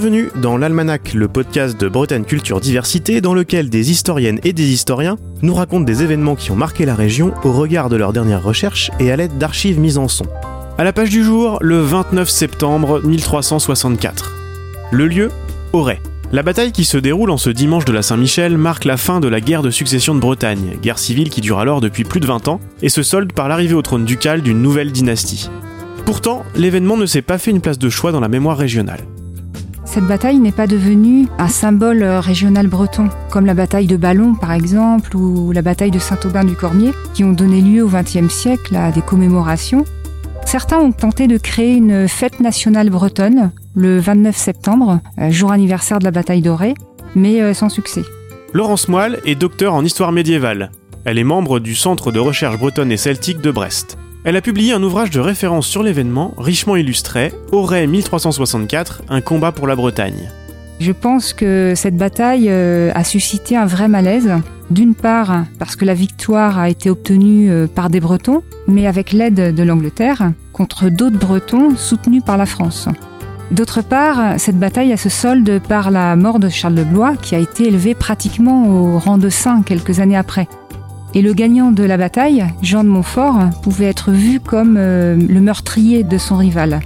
Bienvenue dans l'Almanach, le podcast de Bretagne Culture Diversité, dans lequel des historiennes et des historiens nous racontent des événements qui ont marqué la région au regard de leurs dernières recherches et à l'aide d'archives mises en son. À la page du jour, le 29 septembre 1364. Le lieu Auray. La bataille qui se déroule en ce dimanche de la Saint-Michel marque la fin de la guerre de succession de Bretagne, guerre civile qui dure alors depuis plus de 20 ans, et se solde par l'arrivée au trône ducal d'une nouvelle dynastie. Pourtant, l'événement ne s'est pas fait une place de choix dans la mémoire régionale. Cette bataille n'est pas devenue un symbole régional breton, comme la bataille de Ballon par exemple, ou la bataille de Saint-Aubin du Cormier, qui ont donné lieu au XXe siècle à des commémorations. Certains ont tenté de créer une fête nationale bretonne le 29 septembre, euh, jour anniversaire de la bataille dorée, mais euh, sans succès. Laurence Moelle est docteur en histoire médiévale. Elle est membre du Centre de recherche bretonne et celtique de Brest. Elle a publié un ouvrage de référence sur l'événement, richement illustré, Auray 1364, un combat pour la Bretagne. Je pense que cette bataille euh, a suscité un vrai malaise. D'une part, parce que la victoire a été obtenue euh, par des Bretons, mais avec l'aide de l'Angleterre, contre d'autres Bretons soutenus par la France. D'autre part, cette bataille a se solde par la mort de Charles de Blois, qui a été élevé pratiquement au rang de saint quelques années après. Et le gagnant de la bataille, Jean de Montfort, pouvait être vu comme euh, le meurtrier de son rival.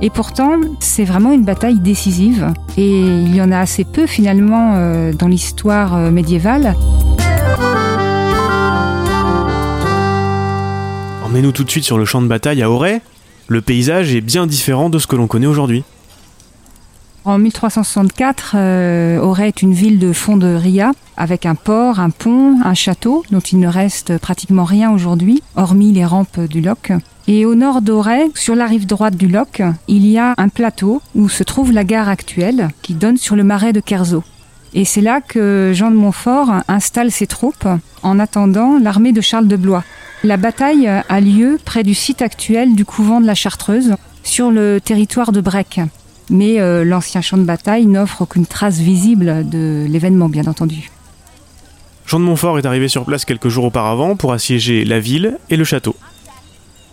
Et pourtant, c'est vraiment une bataille décisive, et il y en a assez peu finalement euh, dans l'histoire euh, médiévale. Emmenez-nous tout de suite sur le champ de bataille à Auray. Le paysage est bien différent de ce que l'on connaît aujourd'hui. En 1364, euh, Auray est une ville de fond de Ria, avec un port, un pont, un château, dont il ne reste pratiquement rien aujourd'hui, hormis les rampes du Loc. Et au nord d'Auray, sur la rive droite du Loc, il y a un plateau où se trouve la gare actuelle, qui donne sur le marais de Kerzo. Et c'est là que Jean de Montfort installe ses troupes en attendant l'armée de Charles de Blois. La bataille a lieu près du site actuel du couvent de la Chartreuse, sur le territoire de Brec mais euh, l'ancien champ de bataille n'offre aucune trace visible de l'événement, bien entendu. Jean de Montfort est arrivé sur place quelques jours auparavant pour assiéger la ville et le château.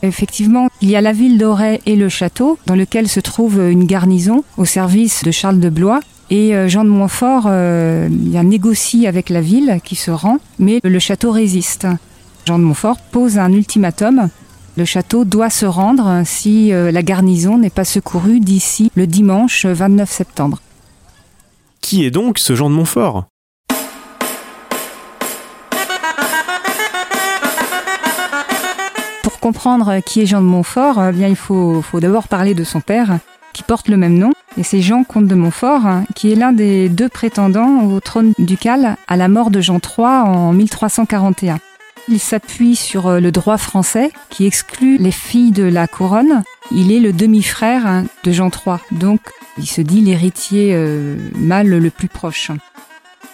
Effectivement, il y a la ville d'Auray et le château, dans lequel se trouve une garnison au service de Charles de Blois. Et euh, Jean de Montfort euh, il a négocie avec la ville qui se rend, mais le château résiste. Jean de Montfort pose un ultimatum le château doit se rendre si euh, la garnison n'est pas secourue d'ici le dimanche 29 septembre. Qui est donc ce Jean de Montfort? Pour comprendre qui est Jean de Montfort, eh bien, il faut, faut d'abord parler de son père, qui porte le même nom, et c'est Jean comte de Montfort, qui est l'un des deux prétendants au trône ducal à la mort de Jean III en 1341. Il s'appuie sur euh, le droit français qui exclut les filles de la couronne. Il est le demi-frère hein, de Jean III, donc il se dit l'héritier euh, mâle le plus proche.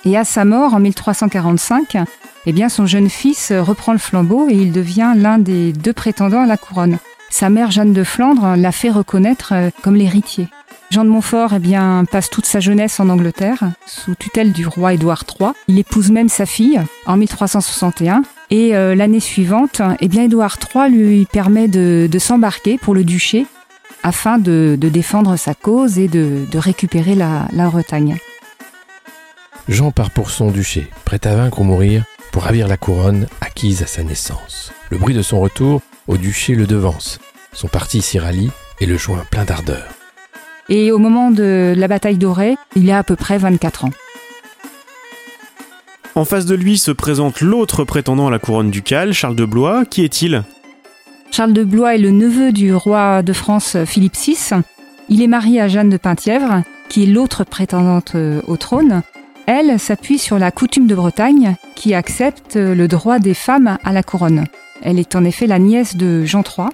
Et à sa mort en 1345, eh bien son jeune fils reprend le flambeau et il devient l'un des deux prétendants à la couronne. Sa mère Jeanne de Flandre l'a fait reconnaître euh, comme l'héritier. Jean de Montfort eh passe toute sa jeunesse en Angleterre, sous tutelle du roi Édouard III. Il épouse même sa fille en 1361 et euh, l'année suivante, eh bien, Édouard III lui permet de, s'embarquer pour le duché afin de, défendre sa cause et de, récupérer la, la, Bretagne. Jean part pour son duché, prêt à vaincre ou mourir, pour ravir la couronne acquise à sa naissance. Le bruit de son retour au duché le devance. Son parti s'y rallie et le joint plein d'ardeur. Et au moment de la bataille d'Auray, il a à peu près 24 ans. En face de lui se présente l'autre prétendant à la couronne ducale, Charles de Blois. Qui est-il? Charles de Blois est le neveu du roi de France Philippe VI. Il est marié à Jeanne de Penthièvre, qui est l'autre prétendante euh, au trône. Elle s'appuie sur la coutume de Bretagne, qui accepte le droit des femmes à la couronne. Elle est en effet la nièce de Jean III.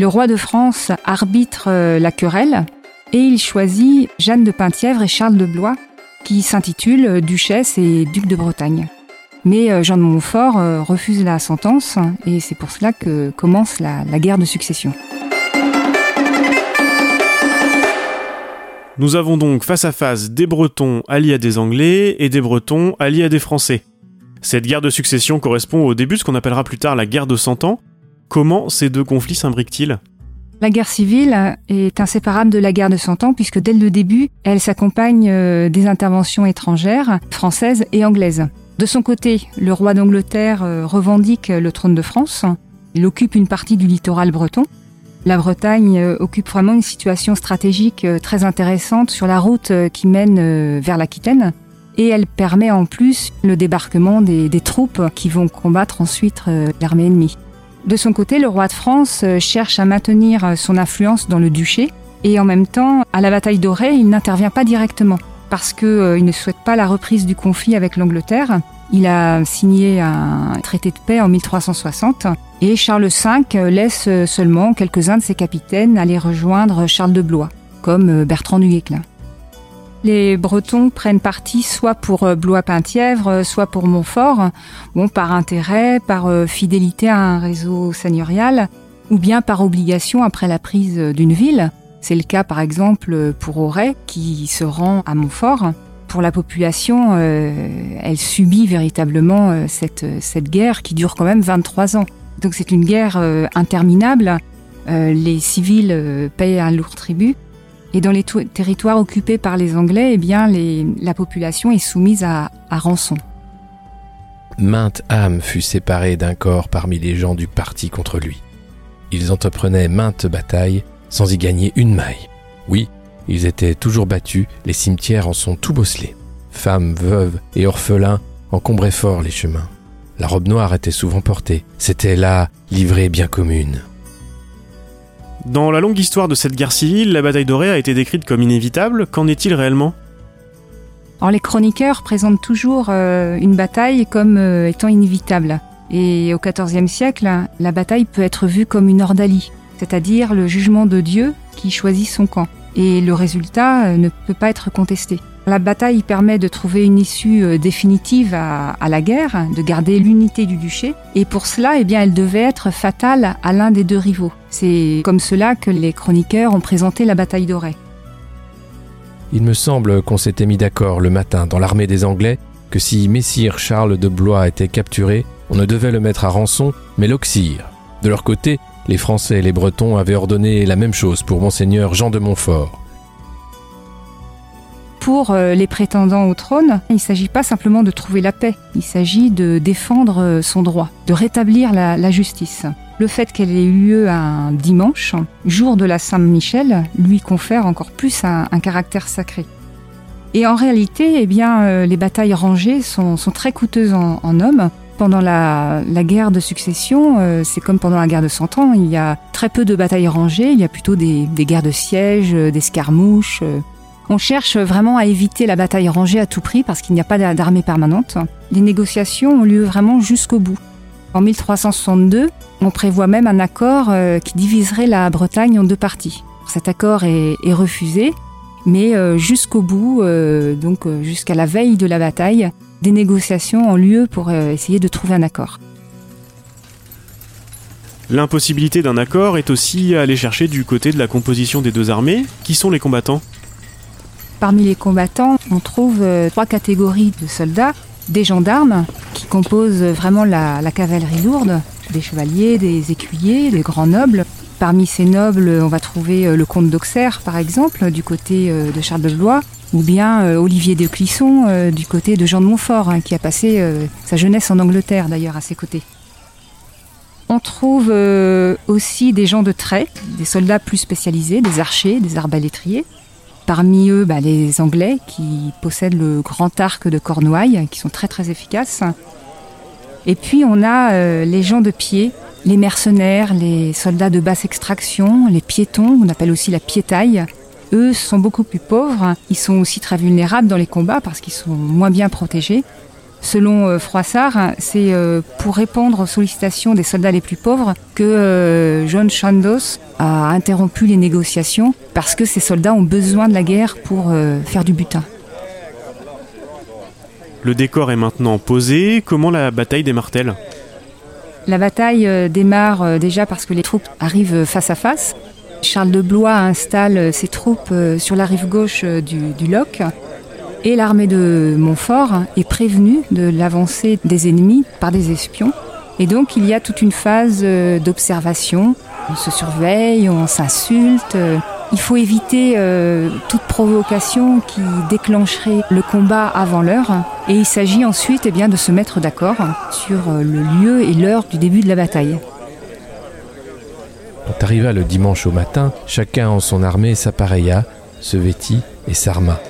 Le roi de France arbitre euh, la querelle et il choisit Jeanne de Penthièvre et Charles de Blois qui s'intitule Duchesse et Duc de Bretagne. Mais euh, Jean de Montfort euh, refuse la sentence et c'est pour cela que commence la, guerre de succession. Nous avons donc face à face des Bretons alliés à des Anglais et des Bretons alliés à des Français. Cette guerre de succession correspond au début de ce qu'on appellera plus tard la guerre de Cent Ans. Comment ces deux conflits s'imbriquent-ils? La guerre civile est inséparable de la guerre de Cent Ans puisque dès le début, elle s'accompagne euh, des interventions étrangères, françaises et anglaises. De son côté, le roi d'Angleterre euh, revendique le trône de France. Il occupe une partie du littoral breton. La Bretagne euh, occupe vraiment une situation stratégique très intéressante sur la route qui mène vers l'Aquitaine. Et elle permet en plus le débarquement des, des troupes qui vont combattre ensuite l'armée ennemie. De son côté, le roi de France euh, cherche à maintenir euh, son influence dans le duché et en même temps, à la bataille dorée, il n'intervient pas directement parce qu'il euh, ne souhaite pas la reprise du conflit avec l'Angleterre. Il a signé un traité de paix en 1360 et Charles V laisse seulement quelques-uns de ses capitaines aller rejoindre Charles de Blois, comme Bertrand du Guesclin. Les Bretons prennent parti soit pour euh, Blois-Penthièvre, euh, soit pour Montfort, bon, par intérêt, par euh, fidélité à un réseau seigneurial, ou bien par obligation après la prise d'une ville. C'est le cas par exemple pour Auray qui se rend à Montfort. Pour la population, elle subit véritablement cette, cette guerre qui dure quand même 23 ans. Donc c'est une guerre interminable. les civils payent un lourd tribut et dans les territoires occupés par les Anglais, eh bien, la population est soumise à, rançon. Mainte âme fut séparée d'un corps parmi les gens du parti contre lui. Ils entreprenaient maintes batailles sans y gagner une maille. Oui, ils étaient toujours battus, les cimetières en sont tout bosselés. Femmes, veuves et orphelins encombraient fort les chemins. La robe noire était souvent portée, c'était la livrée bien commune. Dans la longue histoire de cette guerre civile, la bataille dorée a été décrite comme inévitable. Qu'en est-il réellement? Les chroniqueurs présentent toujours euh, une bataille comme euh, étant inévitable. Et au XIVe siècle, la bataille peut être vue comme une ordalie, c'est-à-dire le jugement de Dieu qui choisit son camp. Et le résultat euh, ne peut pas être contesté. La bataille permet de trouver une issue euh, définitive à, la guerre, de garder l'unité du duché, et pour cela, eh elle devait être fatale à l'un des deux rivaux. C'est comme cela que les chroniqueurs ont présenté la bataille d'Auray. Il me semble qu'on s'était mis d'accord le matin dans l'armée des Anglais que si Messire Charles de Blois était capturé, on ne devait le mettre à rançon, mais l'oxyre. De leur côté, les Français et les Bretons avaient ordonné la même chose pour monseigneur Jean de Montfort pour euh, les prétendants au trône, il ne s'agit pas simplement de trouver la paix, il s'agit de défendre euh, son droit, de rétablir la, justice. Le fait qu'elle ait eu lieu un dimanche, jour de la Saint-Michel, lui confère encore plus un, caractère sacré. Et en réalité, eh bien, euh, les batailles rangées sont, très coûteuses en, hommes. Pendant la, guerre de succession, c'est comme pendant la guerre de Cent Ans, il y a très peu de batailles rangées, il y a plutôt des, guerres de siège, des escarmouches, on cherche vraiment à éviter la bataille rangée à tout prix parce qu'il n'y a pas d'armée permanente. Les négociations ont lieu vraiment jusqu'au bout. En 1362, on prévoit même un accord euh, qui diviserait la Bretagne en deux parties. Cet accord est, refusé, mais euh, jusqu'au bout, euh, donc jusqu'à la veille de la bataille, des négociations ont lieu pour essayer de trouver un accord. L'impossibilité d'un accord est aussi à aller chercher du côté de la composition des deux armées. Qui sont les combattants? Parmi les combattants, on trouve euh, trois catégories de soldats. Des gendarmes, qui composent vraiment la, cavalerie lourde, des chevaliers, des écuyers, des grands nobles. Parmi ces nobles, on va trouver euh, le comte d'Auxerre, par exemple, du côté euh, de Charles de Blois, ou bien Olivier de Clisson, du côté de Jean de Montfort, hein, qui a passé sa jeunesse en Angleterre, d'ailleurs, à ses côtés. On trouve aussi des gens de trait, des soldats plus spécialisés, des archers, des arbalétriers, Parmi eux, bah, les Anglais qui possèdent le grand arc de Cornouailles, qui sont très très efficaces. Et puis on a euh, les gens de pied, les mercenaires, les soldats de basse extraction, les piétons, on appelle aussi la piétaille. Eux sont beaucoup plus pauvres, ils sont aussi très vulnérables dans les combats parce qu'ils sont moins bien protégés. Selon euh, Froissart, c'est euh, pour répondre aux sollicitations des soldats les plus pauvres que euh, John Chandos a interrompu les négociations parce que ces soldats ont besoin de la guerre pour faire du butin. Le décor est maintenant posé. Comment la bataille démarre-t-elle? La bataille démarre déjà parce que les troupes arrivent face à face. Charles de Blois installe ses troupes sur la rive gauche du, du Loc et l'armée de Montfort est prévenue de l'avancée des ennemis par des espions. Et donc il y a toute une phase euh, d'observation On se surveille, on s'insulte. Il faut éviter euh, toute provocation qui déclencherait le combat avant l'heure. Et il s'agit ensuite eh de se mettre d'accord sur euh, le lieu et l'heure du début de la bataille. Quand arriva le dimanche au matin, chacun en son armée s'appareilla, se vêtit et s'arma.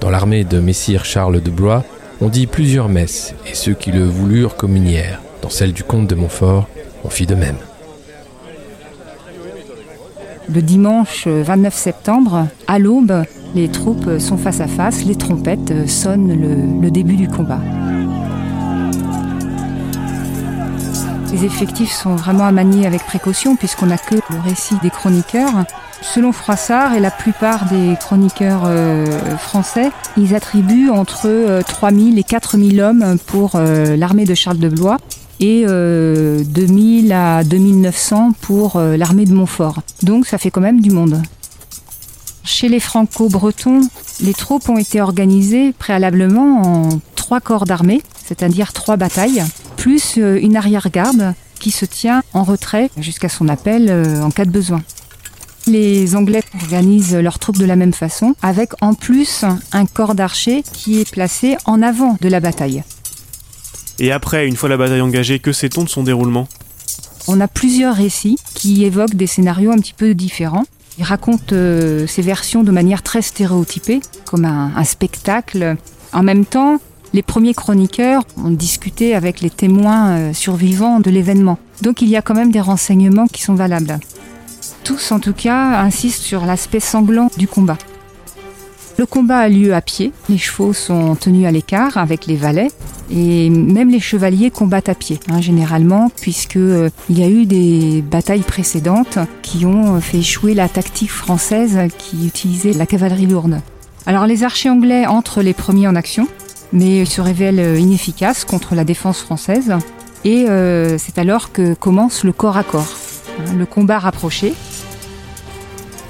Dans l'armée de Messire Charles de Blois, on dit plusieurs messes, et ceux qui le voulurent communièrent. Dans celle du comte de Montfort, on fit de même. Le dimanche 29 septembre, à l'aube, les troupes sont face à face, les trompettes sonnent le, le début du combat. Les effectifs sont vraiment à manier avec précaution puisqu'on n'a que le récit des chroniqueurs. Selon Froissart et la plupart des chroniqueurs euh, français, ils attribuent entre euh, 3000 et 4000 hommes pour euh, l'armée de Charles de Blois et euh, 2000 à 2900 pour euh, l'armée de Montfort. Donc ça fait quand même du monde. Chez les franco-bretons, les troupes ont été organisées préalablement en trois corps d'armée, c'est-à-dire trois batailles, plus euh, une arrière-garde qui se tient en retrait jusqu'à son appel euh, en cas de besoin. Les Anglais organisent leurs troupes de la même façon, avec en plus un corps d'archers qui est placé en avant de la bataille. Et après, une fois la bataille engagée, que sait-on de son déroulement? On a plusieurs récits qui évoquent des scénarios un petit peu différents. Ils racontent euh, ces versions de manière très stéréotypée, comme un, un spectacle. En même temps, les premiers chroniqueurs ont discuté avec les témoins euh, survivants de l'événement. Donc il y a quand même des renseignements qui sont valables. Tous, en tout cas, insistent sur l'aspect sanglant du combat. Le combat a lieu à pied, les chevaux sont tenus à l'écart avec les valets, et même les chevaliers combattent à pied, hein, généralement, puisque euh, il y a eu des batailles précédentes qui ont fait échouer la tactique française qui utilisait la cavalerie lourde. Alors les archers anglais entrent les premiers en action, mais se révèlent inefficaces contre la défense française, et euh, c'est alors que commence le corps à corps. Hein, Le combat rapproché,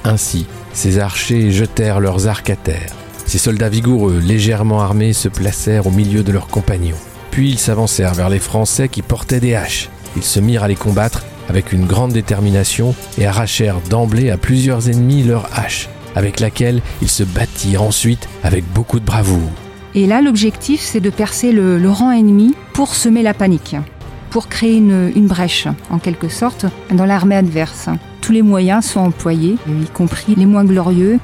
Ainsi, ces archers jetèrent leurs arcs à terre. Ces soldats vigoureux, légèrement armés, se placèrent au milieu de leurs compagnons. Puis ils s'avancèrent vers les Français qui portaient des haches. Ils se mirent à les combattre avec une grande détermination et arrachèrent d'emblée à plusieurs ennemis leurs haches, avec laquelle ils se battirent ensuite avec beaucoup de bravoure. Et là, l'objectif, c'est de percer le, rang ennemi pour semer la panique, pour créer une, brèche, en quelque sorte, dans l'armée adverse. Tous les moyens sont employés, y compris les moins glorieux.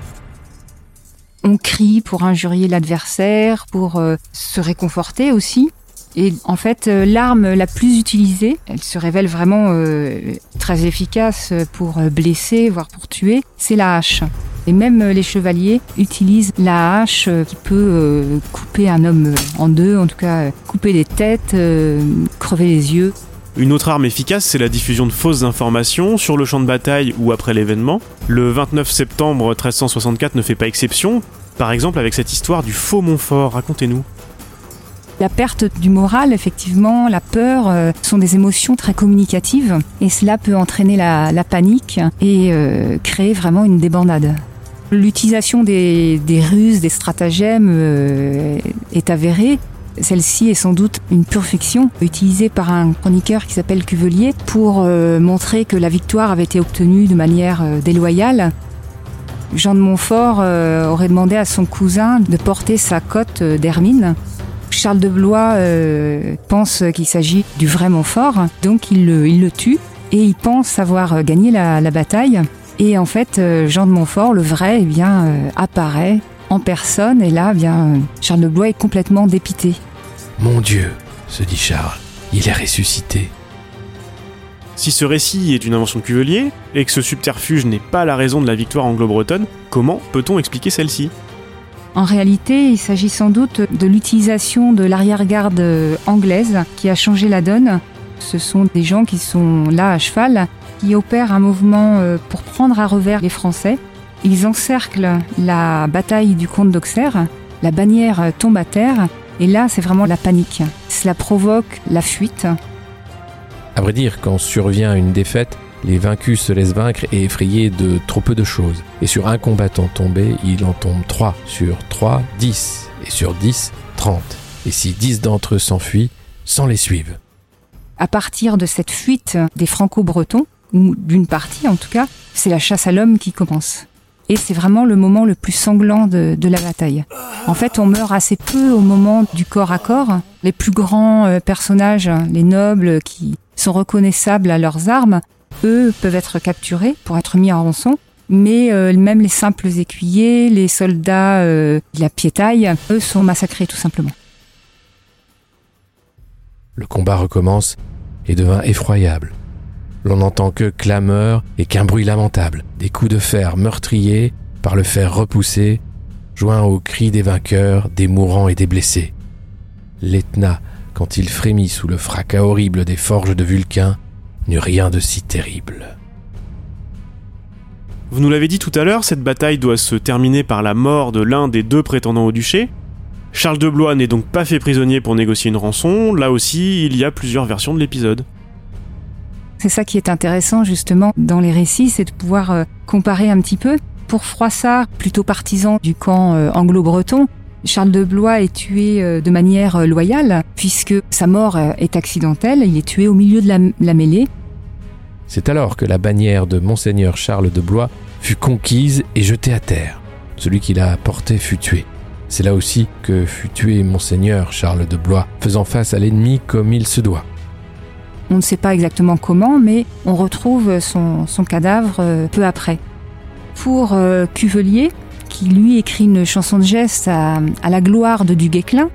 On crie pour injurier l'adversaire, pour euh, se réconforter aussi. Et en fait, euh, l'arme la plus utilisée, elle se révèle vraiment euh, très efficace pour blesser, voire pour tuer, c'est la hache. Et même euh, les chevaliers utilisent la hache euh, qui peut euh, couper un homme en deux, en tout cas couper des têtes, crever les yeux. Une autre arme efficace, c'est la diffusion de fausses informations sur le champ de bataille ou après l'événement. Le 29 septembre 1364 ne fait pas exception, par exemple avec cette histoire du faux Montfort, racontez-nous. La perte du moral, effectivement, la peur, euh, sont des émotions très communicatives et cela peut entraîner la, la panique et euh, créer vraiment une débandade. L'utilisation des, ruses, des stratagèmes euh, est avérée. Celle-ci est sans doute une pure fiction, utilisée par un chroniqueur qui s'appelle Cuvelier pour euh, montrer que la victoire avait été obtenue de manière euh, déloyale. Jean de Montfort aurait demandé à son cousin de porter sa cotte euh, d'hermine. Charles de Blois pense qu'il s'agit du vrai Montfort, donc il le, tue et il pense avoir gagné la bataille. Et en fait, euh, Jean de Montfort, le vrai, eh bien, euh, apparaît en personne et là, eh bien, euh, Charles de Blois est complètement dépité. Mon Dieu, se dit Charles, il est ressuscité. Si ce récit est une invention de Cuvelier, et que ce subterfuge n'est pas la raison de la victoire anglo-bretonne, comment peut-on expliquer celle-ci? En réalité, il s'agit sans doute de l'utilisation de l'arrière-garde anglaise qui a changé la donne. Ce sont des gens qui sont là à cheval, qui opèrent un mouvement euh, pour prendre à revers les Français. Ils encerclent la bataille du comte d'Auxerre, la bannière euh, tombe à terre, et là c'est vraiment la panique. Cela provoque la fuite. À vrai dire, quand survient une défaite, les vaincus se laissent vaincre et effrayer de trop peu de choses. Et sur un combattant tombé, il en tombe 3. Sur 3, 10. Et sur 10, 30. Et si 10 d'entre eux s'enfuient, 100 les suivent. À partir de cette fuite des franco-bretons, ou d'une partie en tout cas, c'est la chasse à l'homme qui commence. Et c'est vraiment le moment le plus sanglant de, la bataille. En fait, on meurt assez peu au moment du corps à corps. Les plus grands euh, personnages, les nobles qui sont reconnaissables à leurs armes, eux peuvent être capturés pour être mis en rançon. Mais euh, même les simples écuyers, les soldats euh, de la piétaille, eux sont massacrés tout simplement. Le combat recommence et devint effroyable. L'on n'entend que clameurs et qu'un bruit lamentable, des coups de fer meurtriers par le fer repoussé, joints aux cris des vainqueurs, des mourants et des blessés. L'Etna, quand il frémit sous le fracas horrible des forges de Vulcain, n'eut rien de si terrible. Vous nous l'avez dit tout à l'heure, cette bataille doit se terminer par la mort de l'un des deux prétendants au duché. Charles de Blois n'est donc pas fait prisonnier pour négocier une rançon, là aussi il y a plusieurs versions de l'épisode. C'est ça qui est intéressant justement dans les récits, c'est de pouvoir euh, comparer un petit peu. Pour Froissart, plutôt partisan du camp euh, anglo-breton, Charles de Blois est tué euh, de manière loyale, puisque sa mort est accidentelle, il est tué au milieu de la, mêlée. C'est alors que la bannière de Monseigneur Charles de Blois fut conquise et jetée à terre. Celui qui la portait fut tué. C'est là aussi que fut tué Monseigneur Charles de Blois, faisant face à l'ennemi comme il se doit. On ne sait pas exactement comment, mais on retrouve son, cadavre euh, peu après. Pour euh, Cuvelier, qui lui écrit une chanson de geste à, la gloire de Du Guesclin,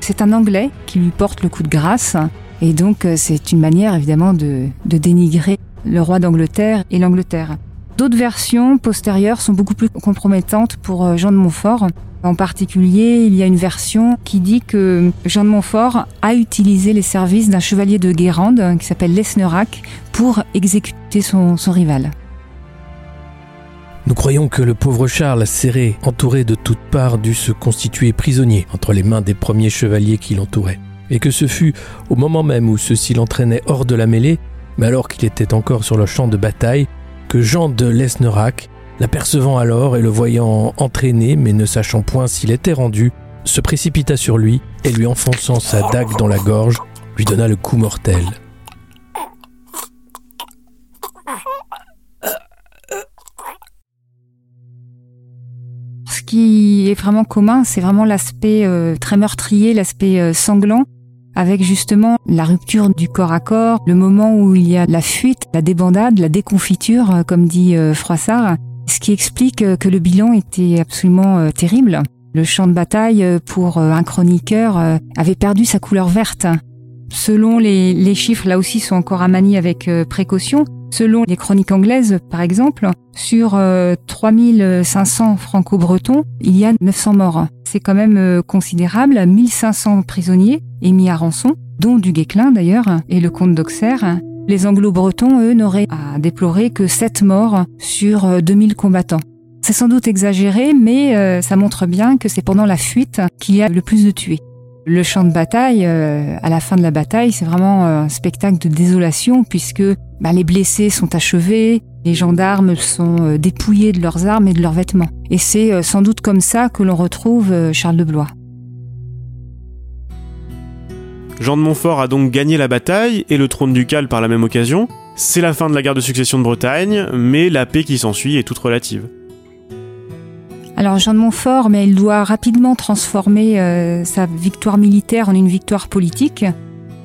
c'est un Anglais qui lui porte le coup de grâce, et donc euh, c'est une manière évidemment de, de dénigrer le roi d'Angleterre et l'Angleterre. D'autres versions postérieures sont beaucoup plus compromettantes pour Jean de Montfort. En particulier, il y a une version qui dit que Jean de Montfort a utilisé les services d'un chevalier de Guérande qui s'appelle Lesnerac pour exécuter son, rival. Nous croyons que le pauvre Charles, serré, entouré de toutes parts, dut se constituer prisonnier entre les mains des premiers chevaliers qui l'entouraient, et que ce fut au moment même où ceux-ci l'entraînaient hors de la mêlée, mais alors qu'il était encore sur le champ de bataille, que Jean de Lesnerac L'apercevant alors et le voyant entraîné, mais ne sachant point s'il était rendu, se précipita sur lui et lui enfonçant sa dague dans la gorge, lui donna le coup mortel. Ce qui est vraiment commun, c'est vraiment l'aspect euh, très meurtrier, l'aspect euh, sanglant, avec justement la rupture du corps à corps, le moment où il y a la fuite, la débandade, la déconfiture, euh, comme dit Froissart, ce qui explique euh, que le bilan était absolument euh, terrible. Le champ de bataille, euh, pour un chroniqueur, avait perdu sa couleur verte. Selon les, chiffres, là aussi, sont encore à manier avec précaution. Selon les chroniques anglaises, par exemple, sur 3500 franco-bretons, il y a 900 morts. C'est quand même considérable. 1500 prisonniers émis à rançon, dont du Guesclin d'ailleurs, et le comte d'Auxerre, les anglo-bretons, eux, n'auraient à déplorer que 7 morts sur 2000 euh, combattants. C'est sans doute exagéré, mais euh, ça montre bien que c'est pendant la fuite qu'il y a le plus de tués. Le champ de bataille, euh, à la fin de la bataille, c'est vraiment un spectacle de désolation puisque bah, les blessés sont achevés, les gendarmes sont dépouillés de leurs armes et de leurs vêtements. Et c'est sans doute comme ça que l'on retrouve Charles de Blois. Jean de Montfort a donc gagné la bataille et le trône ducal par la même occasion. C'est la fin de la guerre de succession de Bretagne, mais la paix qui s'ensuit est toute relative. Alors Jean de Montfort, mais il doit rapidement transformer euh, sa victoire militaire en une victoire politique,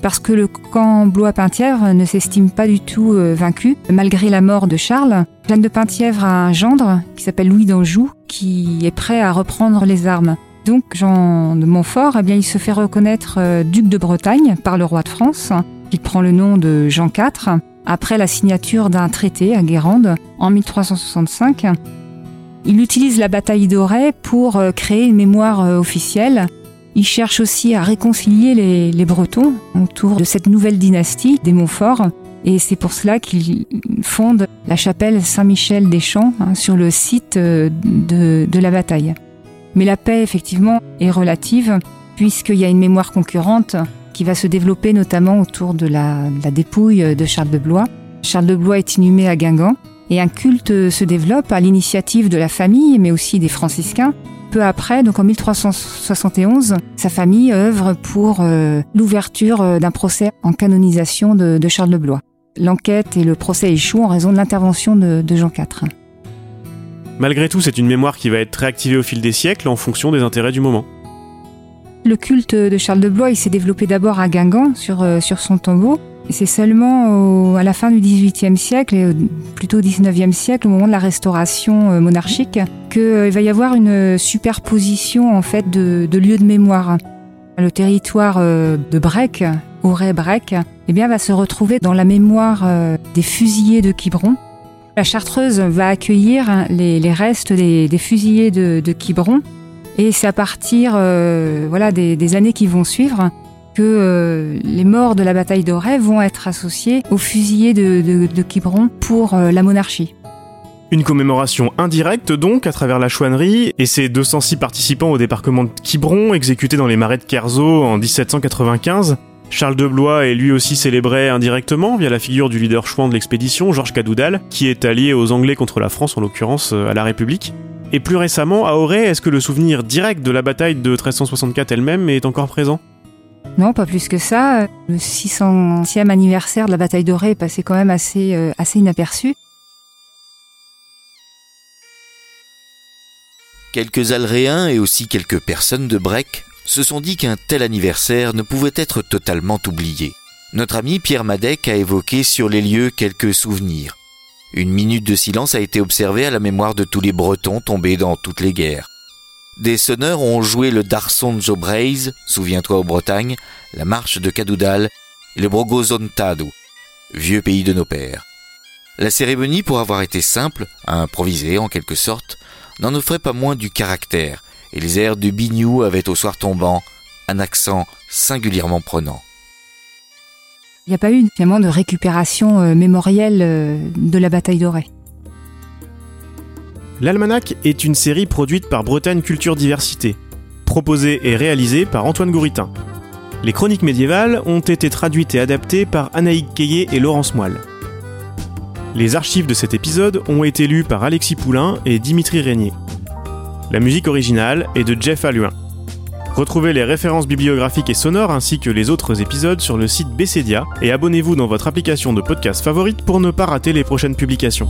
parce que le camp Blois-Penthièvre ne s'estime pas du tout euh, vaincu, malgré la mort de Charles. Jeanne de Penthièvre a un gendre qui s'appelle Louis d'Anjou, qui est prêt à reprendre les armes. Donc Jean de Montfort, eh bien, se fait reconnaître euh, duc de Bretagne par le roi de France. Il prend le nom de Jean IV après la signature d'un traité à Guérande en 1365. Il utilise la bataille d'Auray pour euh, créer une mémoire euh, officielle. Il cherche aussi à réconcilier les, Bretons autour de cette nouvelle dynastie des Montfort. Et c'est pour cela qu'il fonde la chapelle Saint-Michel des Champs hein, sur le site de la bataille. Mais la paix, effectivement, est relative, puisqu'il y a une mémoire concurrente qui va se développer notamment autour de la, dépouille de Charles de Blois. Charles de Blois est inhumé à Guingamp, et un culte se développe à l'initiative de la famille, mais aussi des franciscains. Peu après, donc en 1371, sa famille œuvre pour euh, l'ouverture euh, d'un procès en canonisation de, Charles de Blois. l'enquête et le procès échouent en raison de l'intervention de Jean IV. Malgré tout, c'est une mémoire qui va être réactivée au fil des siècles en fonction des intérêts du moment. Le culte de Charles de Blois s'est développé d'abord à Guingamp, sur, euh, sur son tombeau. C'est seulement à la fin du XVIIIe siècle, et euh, plutôt au XIXe siècle, au moment de la restauration euh, monarchique, qu'il va y avoir une superposition en fait de, lieux de mémoire. Le territoire euh, de Brec, Auray-Brec, eh bien, va se retrouver dans la mémoire euh, des fusillés de Quiberon. La Chartreuse va accueillir les, restes des, fusillés de, Quiberon. Et c'est à partir euh, voilà, des, années qui vont suivre que euh, les morts de la bataille d'Auray vont être associés aux fusillés de Quiberon pour euh, la monarchie. Une commémoration indirecte donc à travers la chouannerie et ses 206 participants au débarquement de Quiberon exécutés dans les marais de Kerzo en 1795. Charles de Blois est lui aussi célébré indirectement via la figure du leader chouan de l'expédition, Georges Cadoudal, qui est allié aux Anglais contre la France, en l'occurrence euh, à la République. Et plus récemment, à Auray, est-ce que le souvenir direct de la bataille de 1364 elle-même est encore présent? Non, pas plus que ça. Le 600e anniversaire de la bataille d'Auray est passé quand même assez, euh, assez inaperçu. Quelques Alréens et aussi quelques personnes de Brec se sont dit qu'un tel anniversaire ne pouvait être totalement oublié. Notre ami Pierre Madec a évoqué sur les lieux quelques souvenirs. Une minute de silence a été observée à la mémoire de tous les Bretons tombés dans toutes les guerres. Des sonneurs ont joué le Darson Jobraise, souviens-toi aux Bretagne, la marche de Cadoudal et le Brogozontado, vieux pays de nos pères. La cérémonie, pour avoir été simple, improvisée en quelque sorte, n'en offrait pas moins du caractère, et les airs de Bignou avaient au soir tombant un accent singulièrement prenant. Il n'y a pas eu finalement de récupération euh, mémorielle euh, de la bataille d'Auray. L'Almanach est une série produite par Bretagne Culture Diversité, proposée et réalisée par Antoine Gouritin. Les chroniques médiévales ont été traduites et adaptées par Anaïg Keillé et Laurence Moelle. Les archives de cet épisode ont été lues par Alexis Poulain et Dimitri Régnier. La musique originale est de Jeff Alluin. Retrouvez les références bibliographiques et sonores ainsi que les autres épisodes sur le site Bessedia et abonnez-vous dans votre application de podcast favorite pour ne pas rater les prochaines publications.